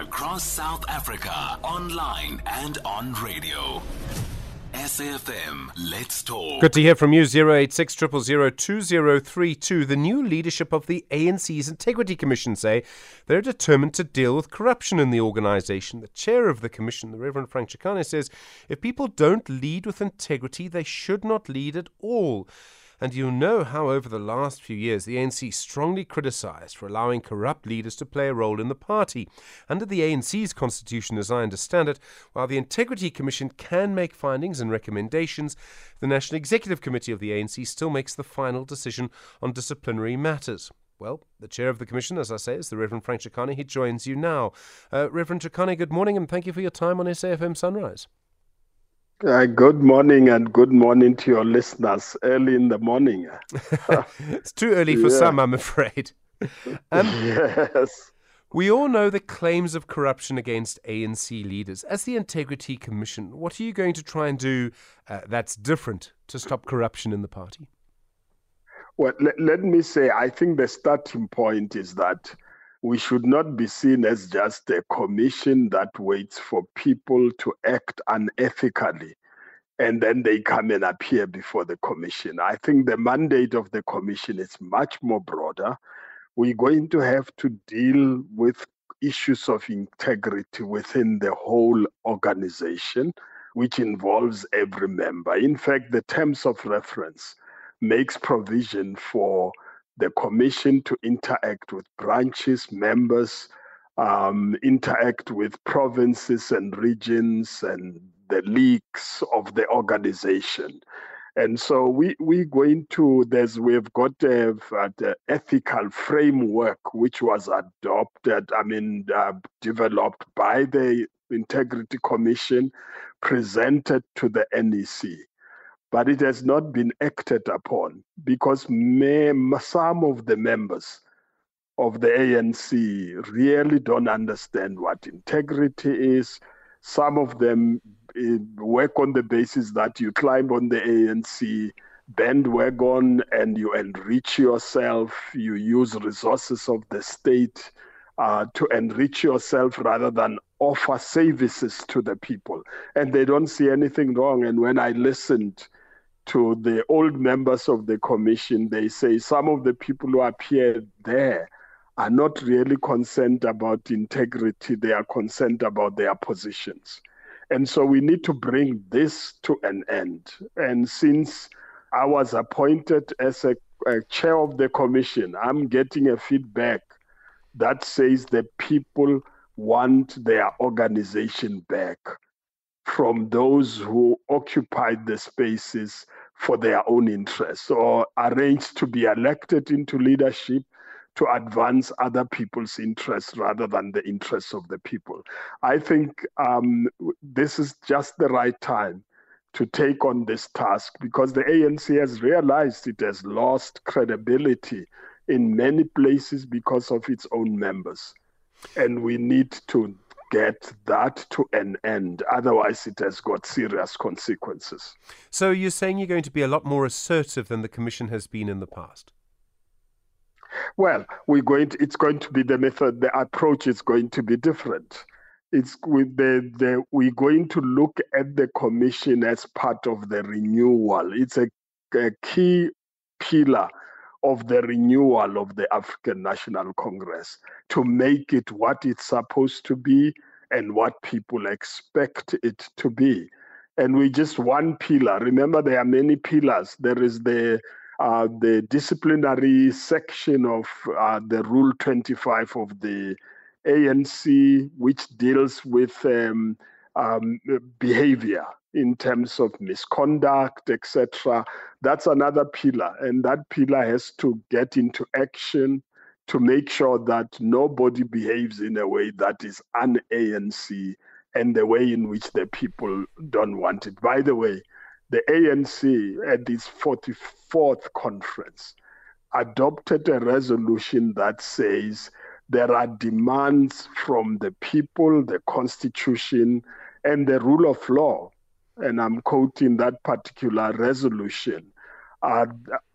across South Africa, online and on radio. SAFM, let's talk. Good to hear from you. 086 2032. The new leadership of the ANC's Integrity Commission say they're determined to deal with corruption in the organisation. The chair of the commission, the Reverend Frank Chikane, says if people don't lead with integrity, they should not lead at all. And you know how, over the last few years, the ANC strongly criticised for allowing corrupt leaders to play a role in the party. Under the ANC's constitution, as I understand it, while the Integrity Commission can make findings and recommendations, the National Executive Committee of the ANC still makes the final decision on disciplinary matters. Well, the chair of the commission, as I say, is the Reverend Frank Chikane. He joins you now. Uh, Reverend Chikane, good morning and thank you for your time on SAFM Sunrise. Uh, good morning and good morning to your listeners early in the morning. it's too early for yeah. some, I'm afraid. Um, yes. We all know the claims of corruption against ANC leaders. As the Integrity Commission, what are you going to try and do uh, that's different to stop corruption in the party? Well, let, let me say, I think the starting point is that we should not be seen as just a commission that waits for people to act unethically and then they come and appear before the commission. I think the mandate of the commission is much more broader. We're going to have to deal with issues of integrity within the whole organization, which involves every member. In fact, the terms of reference makes provision for the commission to interact with branches, members, um, interact with provinces and regions and the leaks of the organization. And so we, we're going to, there's, we've got a ethical framework which was adopted, I mean, uh, developed by the Integrity Commission, presented to the NEC but it has not been acted upon because may, some of the members of the ANC really don't understand what integrity is. Some of them uh, work on the basis that you climb on the ANC bandwagon and you enrich yourself, you use resources of the state uh, to enrich yourself rather than offer services to the people. And they don't see anything wrong. And when I listened to the old members of the commission, they say some of the people who appear there are not really concerned about integrity, they are concerned about their positions. And so we need to bring this to an end. And since I was appointed as a, a chair of the commission, I'm getting a feedback that says the people want their organization back from those who occupied the spaces for their own interests or arranged to be elected into leadership to advance other people's interests rather than the interests of the people. I think um, this is just the right time to take on this task because the ANC has realized it has lost credibility in many places because of its own members. And we need to get that to an end. Otherwise, it has got serious consequences. So, you're saying you're going to be a lot more assertive than the Commission has been in the past? Well, we're going to, it's going to be the method, the approach is going to be different. It's with the, the we're going to look at the commission as part of the renewal. It's a, a key pillar of the renewal of the African National Congress to make it what it's supposed to be and what people expect it to be. And we just one pillar. Remember, there are many pillars. There is the uh, the disciplinary section of uh, the Rule 25 of the ANC, which deals with um, um, behavior in terms of misconduct, etc. That's another pillar, and that pillar has to get into action to make sure that nobody behaves in a way that is un ANC and the way in which the people don't want it. By the way, the ANC at its 44th conference adopted a resolution that says there are demands from the people, the constitution, and the rule of law. And I'm quoting that particular resolution uh,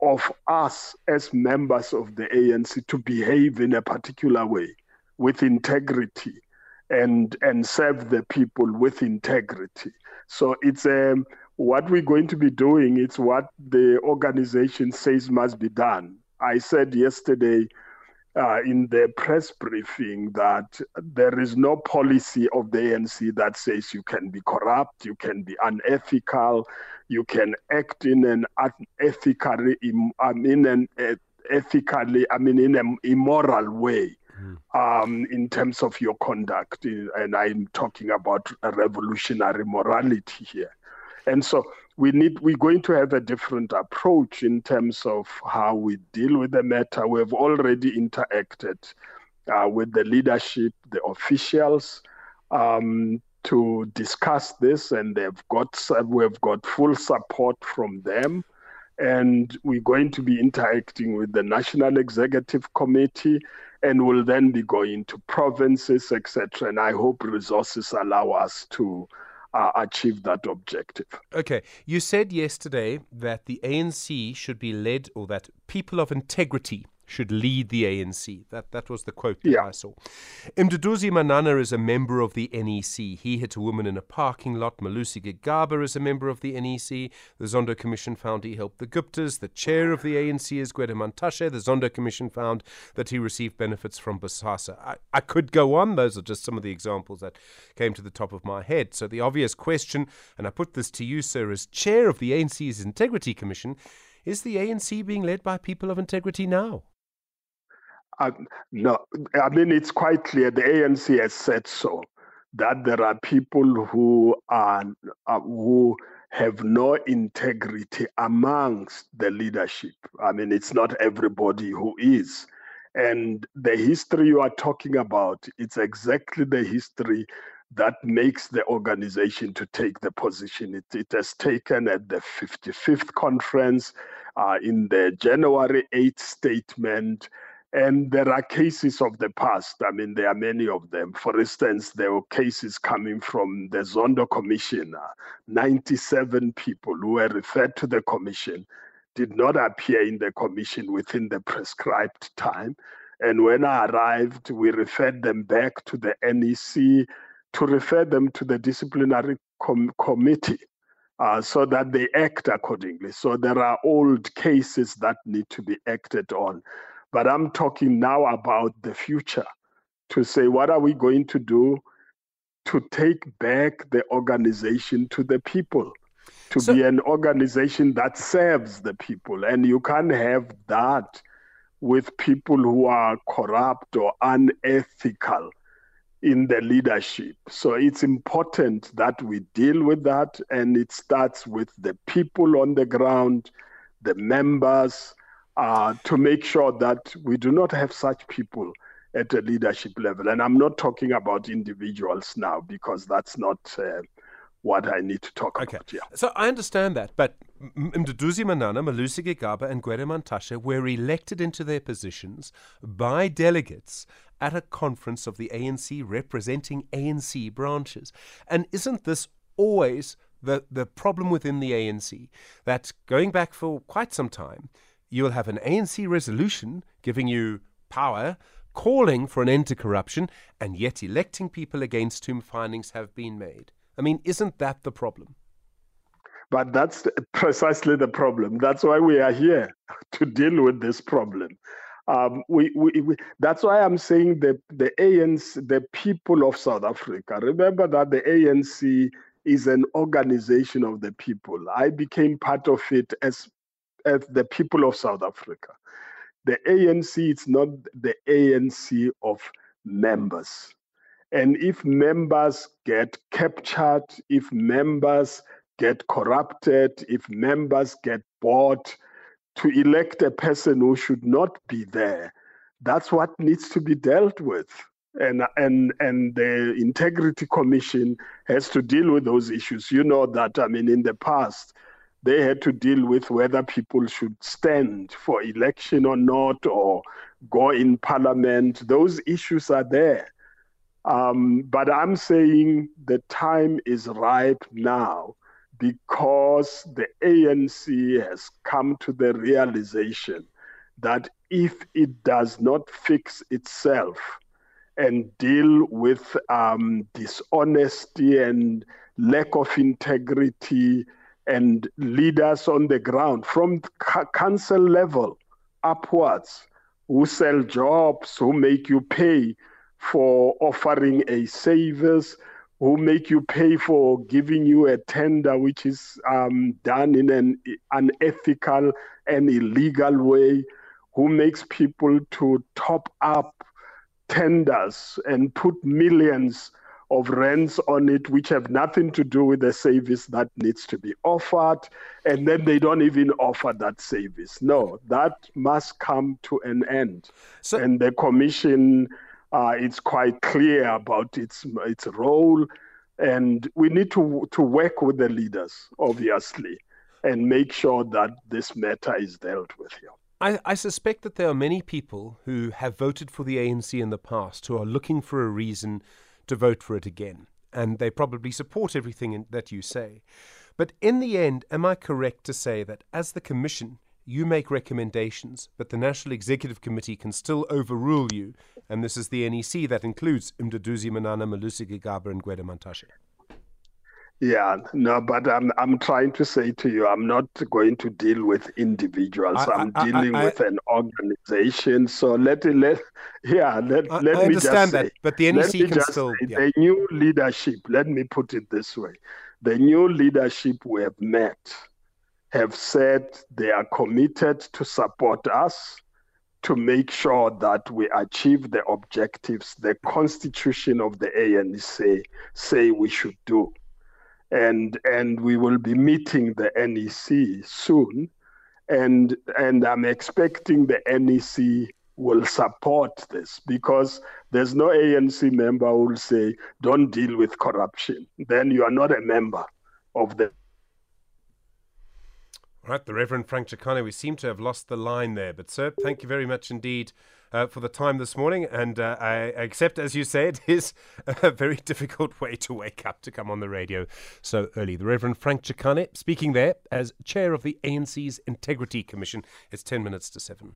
of us as members of the ANC to behave in a particular way with integrity and and serve the people with integrity. So it's um, what we're going to be doing. It's what the organization says must be done. I said yesterday uh, in the press briefing that there is no policy of the ANC that says you can be corrupt, you can be unethical, you can act in an unethically, I mean, an ethically, I mean, in an immoral way. Mm. Um, in terms of your conduct, and I'm talking about a revolutionary morality here. And so we need we're going to have a different approach in terms of how we deal with the matter. We have already interacted uh, with the leadership, the officials, um, to discuss this, and they've got we've got full support from them. And we're going to be interacting with the National Executive Committee, and will then be going to provinces, etc. And I hope resources allow us to uh, achieve that objective. Okay. You said yesterday that the ANC should be led, or that people of integrity should lead the ANC. That that was the quote that yeah. I saw. Mduduzi Manana is a member of the NEC. He hit a woman in a parking lot. Malusi Gigaba is a member of the NEC. The Zondo Commission found he helped the Guptas. The chair of the ANC is Gwede Mantashe. The Zondo Commission found that he received benefits from Bosasa. I, I could go on. Those are just some of the examples that came to the top of my head. So the obvious question, and I put this to you, sir, as chair of the ANC's Integrity Commission, is the ANC being led by people of integrity now? Uh, no, I mean, it's quite clear the ANC has said so that there are people who are uh, who have no integrity amongst the leadership. I mean, it's not everybody who is. And the history you are talking about, it's exactly the history that makes the organization to take the position it, it has taken at the 55th conference, uh, in the January 8th statement, and there are cases of the past. I mean, there are many of them. For instance, there were cases coming from the Zondo Commission. 97 people who were referred to the commission did not appear in the commission within the prescribed time. And when I arrived, we referred them back to the NEC to refer them to the disciplinary com- committee. Uh, so that they act accordingly. So there are old cases that need to be acted on. But I'm talking now about the future to say, what are we going to do to take back the organization to the people? To so, be an organization that serves the people. And you can't have that with people who are corrupt or unethical in the leadership. So it's important that we deal with that, and it starts with the people on the ground, the members, uh, to make sure that we do not have such people at a leadership level. And I'm not talking about individuals now because that's not uh, what I need to talk okay. about. Yeah. So I understand that, but Mduduzi Manana, Malusi Gigaba, and Gwede Mantashe were elected into their positions by delegates at a conference of the ANC representing ANC branches. And isn't this always the, the problem within the ANC that going back for quite some time, you will have an ANC resolution giving you power, calling for an end to corruption, and yet electing people against whom findings have been made. I mean, isn't that the problem? But that's precisely the problem. That's why we are here to deal with this problem. Um, we, we, we, that's why I'm saying the, the ANC, the people of South Africa. Remember that the ANC is an organization of the people. I became part of it as as the people of South Africa. The ANC is not the ANC of members. And if members get captured, if members get corrupted, if members get bought to elect a person who should not be there, that's what needs to be dealt with. And, and, and the Integrity Commission has to deal with those issues. You know that, I mean, in the past, they had to deal with whether people should stand for election or not, or go in parliament. Those issues are there. Um, but I'm saying the time is ripe now because the ANC has come to the realization that if it does not fix itself and deal with um, dishonesty and lack of integrity and leaders on the ground from council level upwards who sell jobs, who make you pay for offering a service, who make you pay for giving you a tender which is um, done in an unethical and illegal way, who makes people to top up tenders and put millions of rents on it which have nothing to do with the service that needs to be offered. And then they don't even offer that service. No that must come to an end. So, and the commission uh, it's quite clear about its its role. And we need to to work with the leaders obviously and make sure that this matter is dealt with here. I, I, suspect that there are many people who have voted for the ANC in the past who are looking for a reason to vote for it again. And they probably support everything in, that you say. But in the end, am I correct to say that as the Commission, you make recommendations, but the National Executive Committee can still overrule you? And this is the NEC that includes Mduduzi Manana, Malusi Gigaba, and Gwede Mantashe. Yeah, no, but I'm I'm trying to say to you, I'm not going to deal with individuals. I, am dealing I, I, with an organization. So let let yeah let let me just that, say, but the NEC can still yeah. the new leadership. Let me put it this way: the new leadership we have met have said they are committed to support us to make sure that we achieve the objectives the constitution of the ANC say we should do and and we will be meeting the NEC soon, and and I'm expecting the NEC will support this because there's no ANC member who will say don't deal with corruption. Then you are not a member of the. All right, the Reverend Frank Chikane. We seem to have lost the line there, but sir, thank you very much indeed uh, for the time this morning. And uh, I accept, as you say, it is a very difficult way to wake up to come on the radio so early. The Reverend Frank Chikane speaking there as chair of the ANC's Integrity Commission. It's 10 minutes to 7.